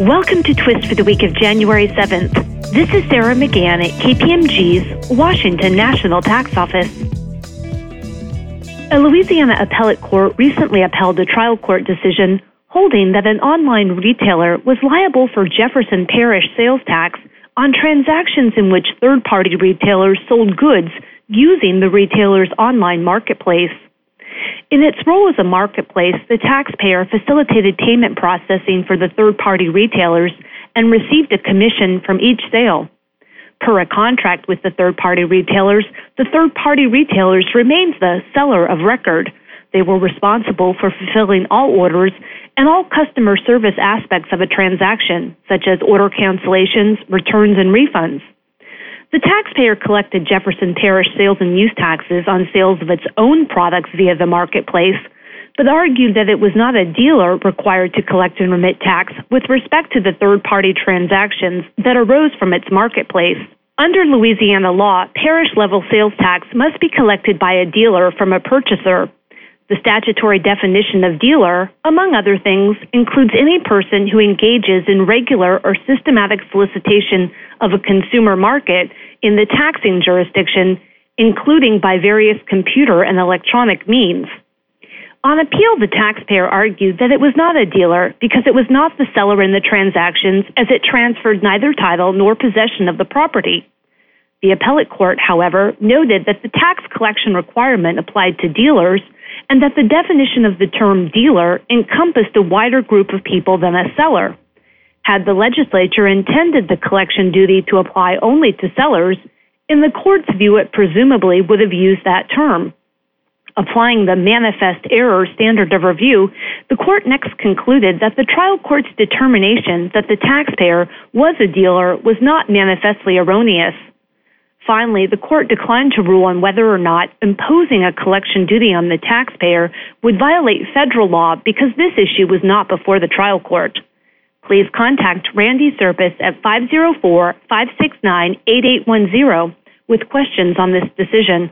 Welcome to Twist for the week of January 7th. This is Sarah McGann at KPMG's Washington National Tax Office. A Louisiana appellate court recently upheld a trial court decision holding that an online retailer was liable for Jefferson Parish sales tax on transactions in which third party retailers sold goods using the retailer's online marketplace. In its role as a marketplace, the taxpayer facilitated payment processing for the third party retailers and received a commission from each sale. Per a contract with the third party retailers, the third party retailers remains the seller of record. They were responsible for fulfilling all orders and all customer service aspects of a transaction, such as order cancellations, returns, and refunds. The taxpayer collected Jefferson Parish sales and use taxes on sales of its own products via the marketplace, but argued that it was not a dealer required to collect and remit tax with respect to the third party transactions that arose from its marketplace. Under Louisiana law, parish level sales tax must be collected by a dealer from a purchaser the statutory definition of dealer, among other things, includes any person who engages in regular or systematic solicitation of a consumer market in the taxing jurisdiction, including by various computer and electronic means. On appeal, the taxpayer argued that it was not a dealer because it was not the seller in the transactions as it transferred neither title nor possession of the property. The appellate court, however, noted that the tax collection requirement applied to dealers and that the definition of the term dealer encompassed a wider group of people than a seller. Had the legislature intended the collection duty to apply only to sellers, in the court's view, it presumably would have used that term. Applying the manifest error standard of review, the court next concluded that the trial court's determination that the taxpayer was a dealer was not manifestly erroneous. Finally, the court declined to rule on whether or not imposing a collection duty on the taxpayer would violate federal law because this issue was not before the trial court. Please contact Randy Serpis at 504 569 8810 with questions on this decision.